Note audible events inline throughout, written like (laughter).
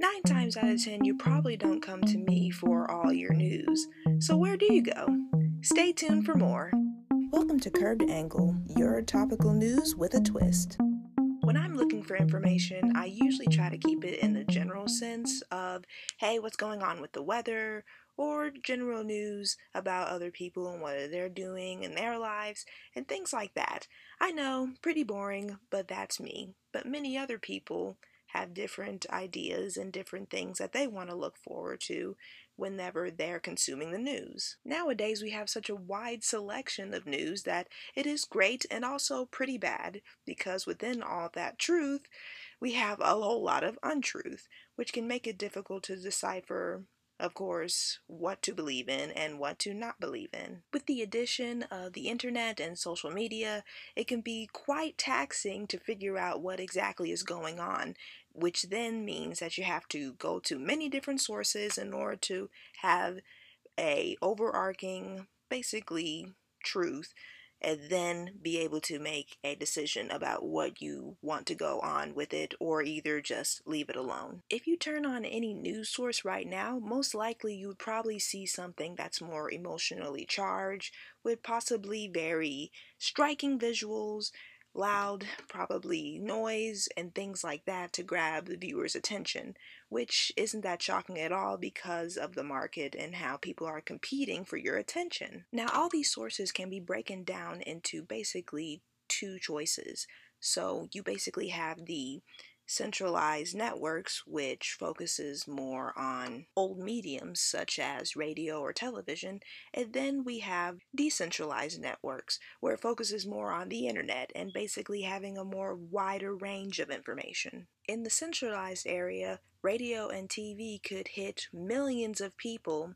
Nine times out of ten, you probably don't come to me for all your news. So, where do you go? Stay tuned for more. Welcome to Curved Angle, your topical news with a twist. When I'm looking for information, I usually try to keep it in the general sense of, hey, what's going on with the weather, or general news about other people and what they're doing in their lives, and things like that. I know, pretty boring, but that's me. But many other people have different ideas and different things that they want to look forward to whenever they're consuming the news. Nowadays, we have such a wide selection of news that it is great and also pretty bad because within all that truth, we have a whole lot of untruth, which can make it difficult to decipher of course, what to believe in and what to not believe in. With the addition of the internet and social media, it can be quite taxing to figure out what exactly is going on, which then means that you have to go to many different sources in order to have a overarching basically truth and then be able to make a decision about what you want to go on with it or either just leave it alone. If you turn on any news source right now, most likely you would probably see something that's more emotionally charged with possibly very striking visuals loud, probably noise, and things like that to grab the viewer's attention, which isn't that shocking at all because of the market and how people are competing for your attention. Now, all these sources can be broken down into basically two choices. So, you basically have the centralized networks, which focuses more on old mediums such as radio or television, and then we have decentralized networks, where it focuses more on the internet and basically having a more wider range of information. In the centralized area, radio and TV could hit millions of people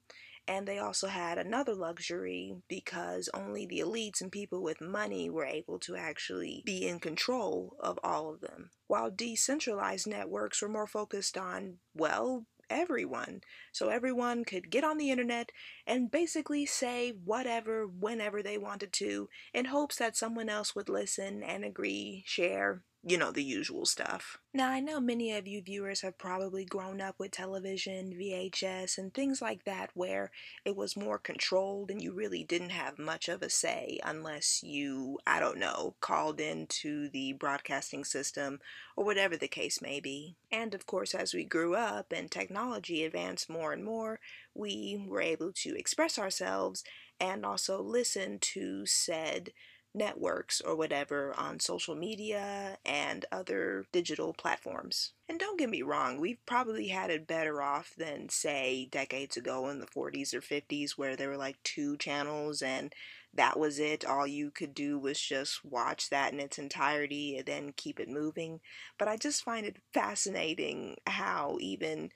and they also had another luxury because only the elites and people with money were able to actually be in control of all of them. While decentralized networks were more focused on, well, everyone. So everyone could get on the internet and basically say whatever, whenever they wanted to, in hopes that someone else would listen and agree, share, you know, the usual stuff. Now, I know many of you viewers have probably grown up with television, VHS, and things like that where it was more controlled and you really didn't have much of a say unless you, I don't know, called into the broadcasting system or whatever the case may be. And of course, as we grew up and technology advanced more and more, we were able to express ourselves and also listen to said networks or whatever on social media and other digital platforms. And don't get me wrong, we've probably had it better off than, say, decades ago in the 40s or 50s, where there were like two channels and that was it. All you could do was just watch that in its entirety and then keep it moving. But I just find it fascinating how, even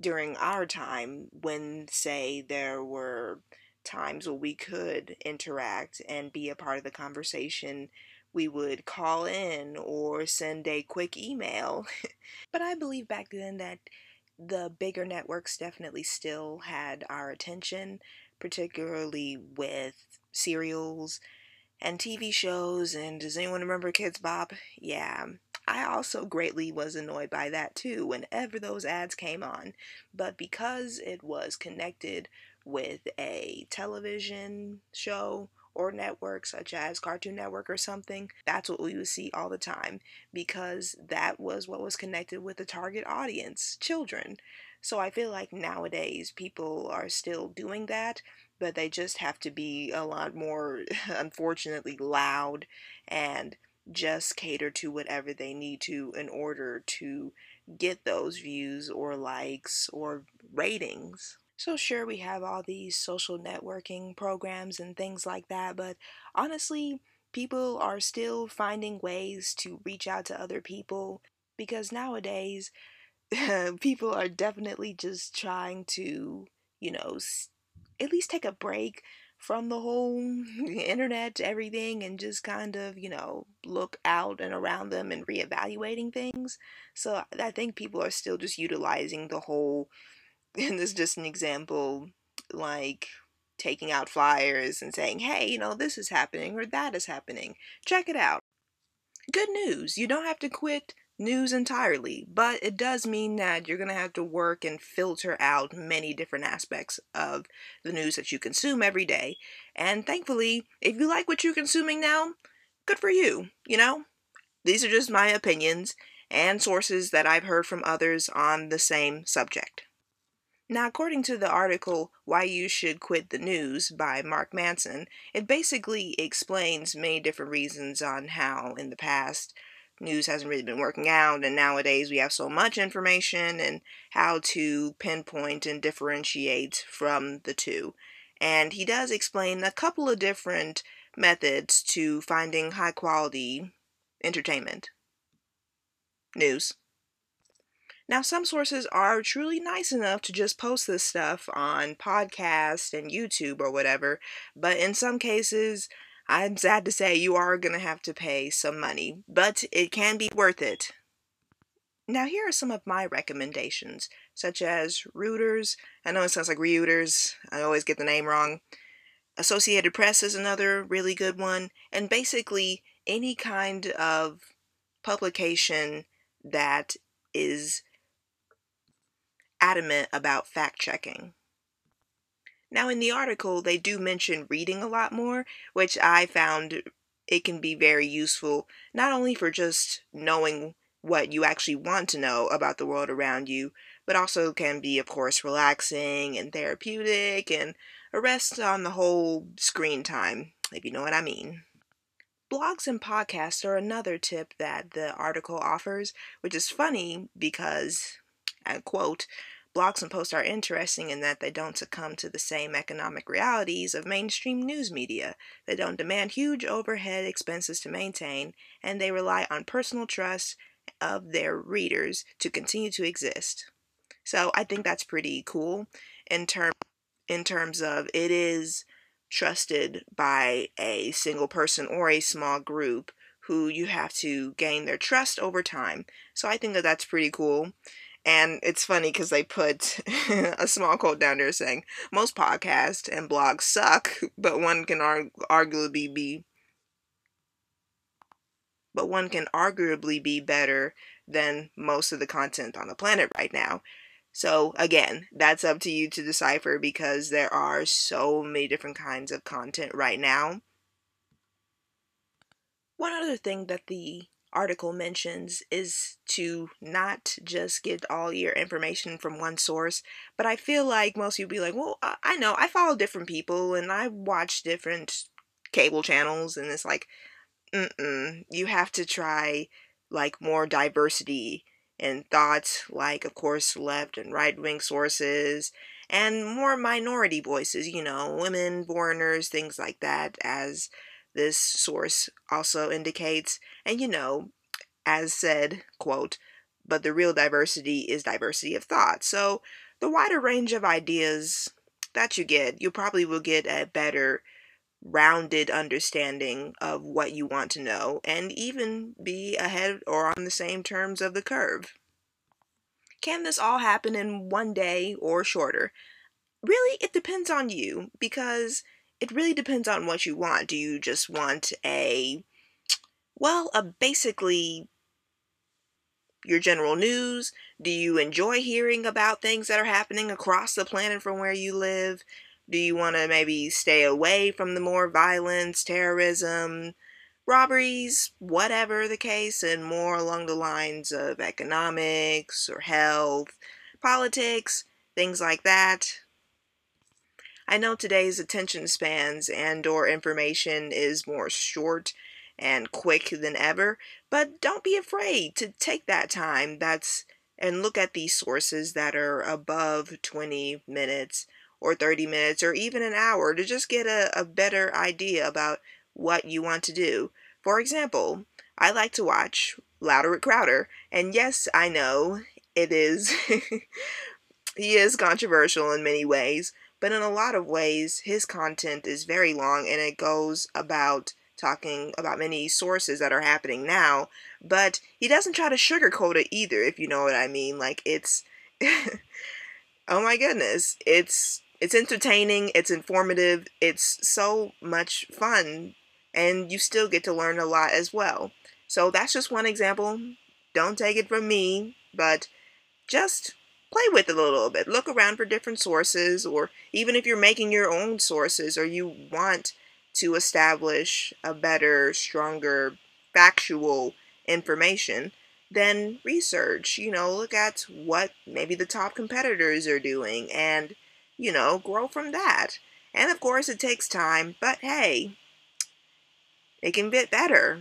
during our time, when, say, there were times where we could interact and be a part of the conversation, we would call in or send a quick email. (laughs) but I believe back then that the bigger networks definitely still had our attention, particularly with serials and TV shows. And does anyone remember Kidz Bop? Yeah. I also greatly was annoyed by that too whenever those ads came on. But because it was connected with a television show or network such as Cartoon Network or something, that's what we would see all the time because that was what was connected with the target audience, children. So I feel like nowadays people are still doing that, but they just have to be a lot more, (laughs) unfortunately, loud and just cater to whatever they need to in order to get those views or likes or ratings. So, sure, we have all these social networking programs and things like that, but honestly, people are still finding ways to reach out to other people because nowadays, (laughs) people are definitely just trying to, you know, at least take a break from the whole (laughs) internet, everything, and just kind of, you know, look out and around them and reevaluating things. So I think people are still just utilizing the whole and this is just an example like taking out flyers and saying, hey, you know, this is happening or that is happening. Check it out. Good news. You don't have to quit news entirely, but it does mean that you're going to have to work and filter out many different aspects of the news that you consume every day. And thankfully, if you like what you're consuming now, good for you, you know? These are just my opinions and sources that I've heard from others on the same subject. Now, according to the article Why You Should Quit the News by Mark Manson, it basically explains many different reasons on how, in the past, news hasn't really been working out, and nowadays we have so much information and how to pinpoint and differentiate from the two. And he does explain a couple of different methods to finding high quality entertainment news. Now, some sources are truly nice enough to just post this stuff on podcast and YouTube or whatever, but in some cases, I'm sad to say you are going to have to pay some money, but it can be worth it. Now, here are some of my recommendations, such as Reuters. I know it sounds like Reuters, I always get the name wrong. Associated Press is another really good one, and basically any kind of publication that is adamant about fact checking. Now, in the article, they do mention reading a lot more, which I found it can be very useful, not only for just knowing what you actually want to know about the world around you, but also can be, of course, relaxing and therapeutic and a rest on the whole screen time, if you know what I mean. Blogs and podcasts are another tip that the article offers, which is funny because, I quote, blogs and posts are interesting in that they don't succumb to the same economic realities of mainstream news media. They don't demand huge overhead expenses to maintain, and they rely on personal trust of their readers to continue to exist. So I think that's pretty cool in term in terms of it is trusted by a single person or a small group who you have to gain their trust over time. So I think that that's pretty cool. And it's funny because they put (laughs) a small quote down there saying most podcasts and blogs suck, but one can arg- arguably be but one can arguably be better than most of the content on the planet right now. So, again, that's up to you to decipher because there are so many different kinds of content right now. One other thing that the article mentions is to not just get all your information from one source. But I feel like most people be like, well, I know I follow different people and I watch different cable channels, and it's like, mm you have to try like more diversity and thoughts like, of course, left and right wing sources, and more minority voices, you know, women, foreigners, things like that, as this source also indicates. And, you know, as said, quote, but the real diversity is diversity of thought. So, the wider range of ideas that you get, you probably will get a better rounded understanding of what you want to know and even be ahead or on the same terms of the curve. Can this all happen in one day or shorter? Really, it depends on you because it really depends on what you want. Do you just want a, well, a basically your general news? Do you enjoy hearing about things that are happening across the planet from where you live? Do you want to maybe stay away from the more violence, terrorism, robberies, whatever the case, and more along the lines of economics or health, politics, things like that? I know today's attention spans and or information is more short and quick than ever, but don't be afraid to take that time that's and look at these sources that are above 20 minutes or 30 minutes or even an hour to just get a, a better idea about what you want to do. For example, I like to watch Louder with Crowder, and yes, I know it is, (laughs) he is controversial in many ways, but in a lot of ways, his content is very long and it goes about talking about many sources that are happening now, but he doesn't try to sugarcoat it either, if you know what I mean. Like, it's. (laughs) oh my goodness. It's it's entertaining, it's informative, it's so much fun, and you still get to learn a lot as well. So that's just one example. don't take it from me, but just play with it a little bit. Look around for different sources, or even if you're making your own sources or you want to establish a better, stronger, factual information, then research. You know, look at what maybe the top competitors are doing and, you know, grow from that. And of course, it takes time, but hey, it can get better.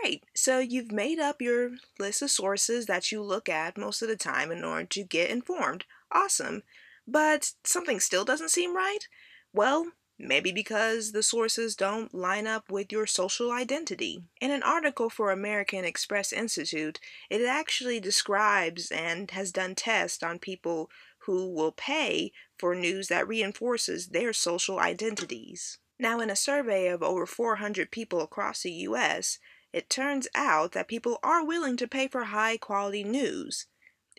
Great. So you've made up your list of sources that you look at most of the time in order to get informed. Awesome. But something still doesn't seem right? Well, maybe because the sources don't line up with your social identity. In an article for American Press Institute, it actually describes and has done tests on people who will pay for news that reinforces their social identities. Now, in a survey of over 400 people across the US, it turns out that people are willing to pay for high quality news.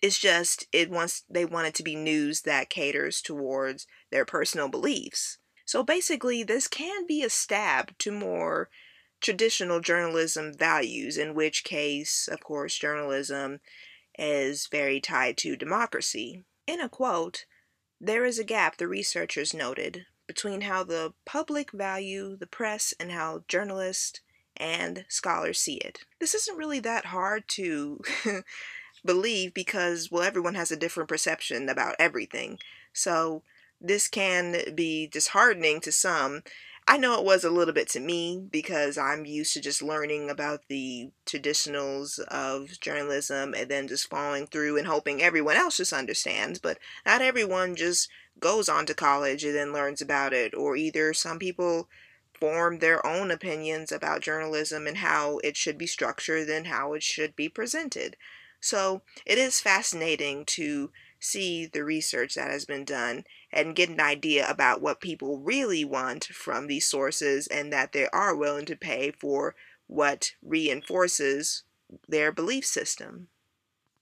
It's just it wants they want it to be news that caters towards their personal beliefs. So basically this can be a stab to more traditional journalism values, in which case, of course, journalism is very tied to democracy. In a quote, there is a gap, the researchers noted, between how the public value the press and how journalists and scholars see it. This isn't really that hard to (laughs) believe because, well, everyone has a different perception about everything. So this can be disheartening to some. I know it was a little bit to me because I'm used to just learning about the traditionals of journalism and then just following through and hoping everyone else just understands. But not everyone just goes on to college and then learns about it, or either some people form their own opinions about journalism and how it should be structured and how it should be presented. So it is fascinating to see the research that has been done and get an idea about what people really want from these sources and that they are willing to pay for what reinforces their belief system.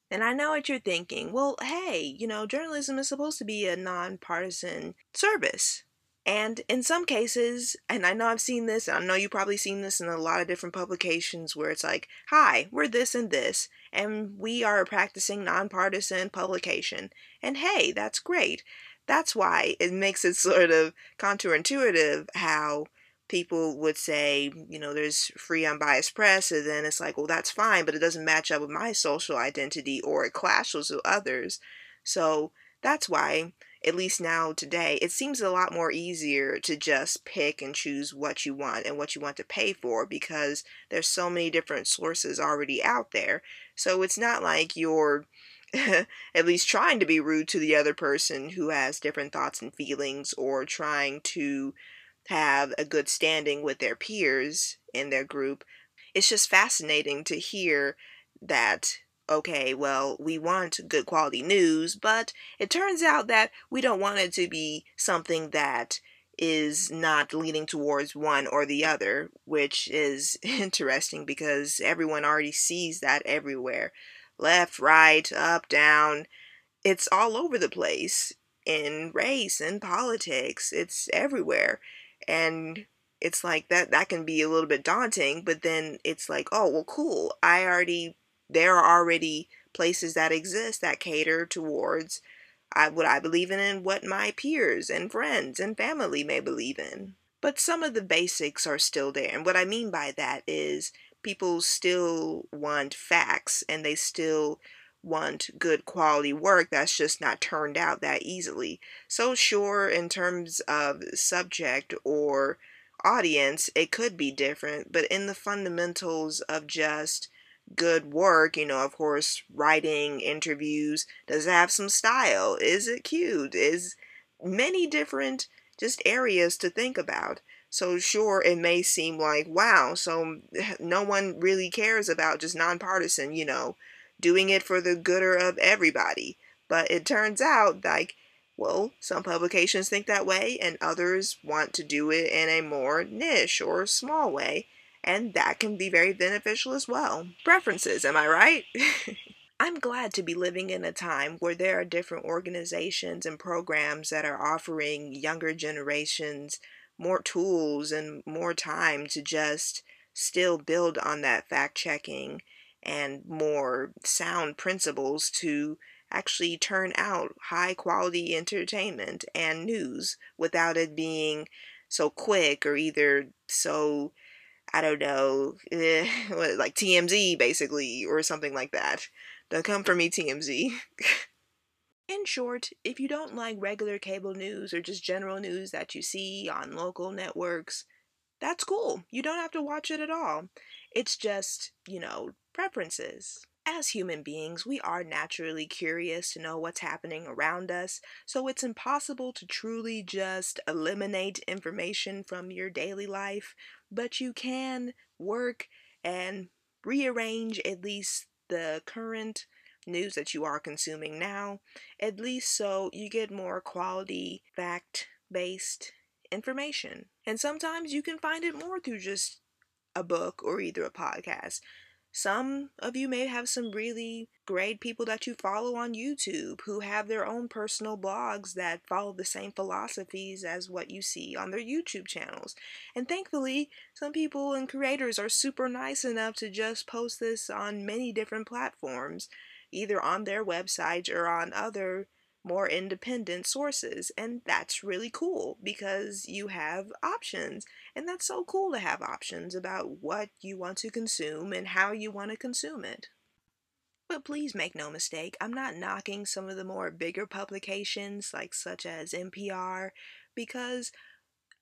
And I know what you're thinking. Well, hey, you know, journalism is supposed to be a nonpartisan service. And in some cases, and I know I've seen this, and I know you've probably seen this in a lot of different publications where it's like, hi, we're this and this, and we are a practicing nonpartisan publication. And hey, that's great. That's why it makes it (laughs) sort of counterintuitive how people would say, you know, there's free unbiased press, and then it's like, well, that's fine, but it doesn't match up with my social identity or it clashes with others. So that's why at least now today, it seems a lot more easier to just pick and choose what you want and what you want to pay for because there's so many different sources already out there. So it's not like you're (laughs) at least trying to be rude to the other person who has different thoughts and feelings or trying to have a good standing with their peers in their group. It's just fascinating to hear that okay, well, we want good quality news, but it turns out that we don't want it to be something that is not leaning towards one or the other, which is (laughs) interesting because everyone already sees that everywhere. Left, right, up, down. It's all over the place in race and politics. It's everywhere. And it's like that that can be a little bit daunting, but then it's like, oh, well cool. I already there are already places that exist that cater towards I, what I believe in and what my peers and friends and family may believe in. But some of the basics are still there. And what I mean by that is people still want facts and they still want good quality work that's just not turned out that easily. So, sure, in terms of subject or audience, it could be different, but in the fundamentals of just good work, you know, of course, writing, interviews, does it have some style? Is it cute? Is many different just areas to think about. So sure, it may seem like, wow, so (laughs) no one really cares about just nonpartisan, you know, doing it for the gooder of everybody. But it turns out like well, some publications think that way, and others want to do it in a more niche or small way and that can be very beneficial as well. Preferences, am I right? (laughs) I'm glad to be living in a time where there are different organizations and programs that are offering younger generations more tools and more time to just still build on that fact checking and more sound principles to actually turn out high quality entertainment and news without it being so quick or either so I don't know, (laughs) eh, like TMZ basically, or something like that. Don't come for me, TMZ. (laughs) In short, if you don't like regular cable news or just general news that you see on local networks, that's cool. You don't have to watch it at all. It's just, you know, preferences. As human beings, we are naturally curious to know what's happening around us, so it's impossible to truly just eliminate information from your daily life, but you can work and rearrange at least the current news that you are consuming now, at least so you get more quality, fact based information. And sometimes you can find it more through just a book or either a podcast. Some of you may have some really great people that you follow on YouTube who have their own personal blogs that follow the same philosophies as what you see on their YouTube channels. And thankfully, some people and creators are super nice enough to just post this on many different platforms, either on their websites or on other more independent sources. And that's really cool because you have options. And that's so cool to have options about what you want to consume and how you want to consume it. But please make no mistake, I'm not knocking some of the more bigger publications, like such as NPR, because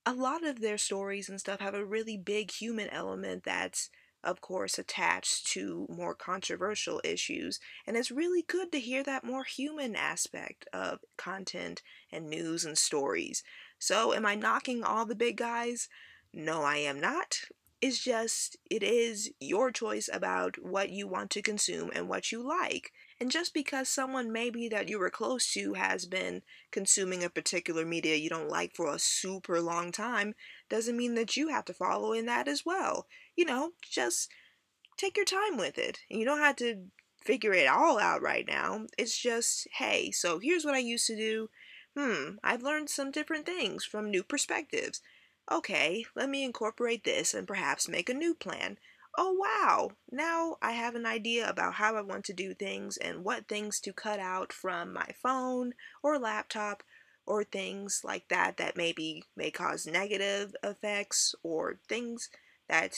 a lot of their stories and stuff have a really big human element that's of course, attached to more controversial issues. And it's really good to hear that more human aspect of content and news and stories. So, am I knocking all the big guys? No, I am not. It's just, it is your choice about what you want to consume and what you like. And just because someone maybe that you were close to has been consuming a particular media you don't like for a super long time doesn't mean that you have to follow in that as well you know, just take your time with it. You don't have to figure it all out right now. It's just, hey, so here's what I used to do. Hmm, I've learned some different things from new perspectives. Okay, let me incorporate this and perhaps make a new plan. Oh wow, now I have an idea about how I want to do things and what things to cut out from my phone or laptop or things like that that maybe may cause negative effects or things that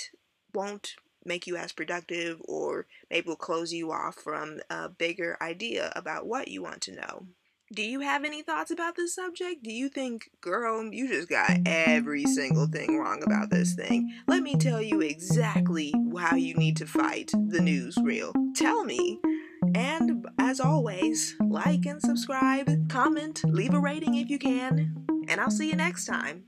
won't make you as productive or maybe will close you off from a bigger idea about what you want to know. Do you have any thoughts about this subject? Do you think, girl, you just got every single thing wrong about this thing? Let me tell you exactly how you need to fight the news reel. Tell me. And as always, like and subscribe, comment, leave a rating if you can, and I'll see you next time.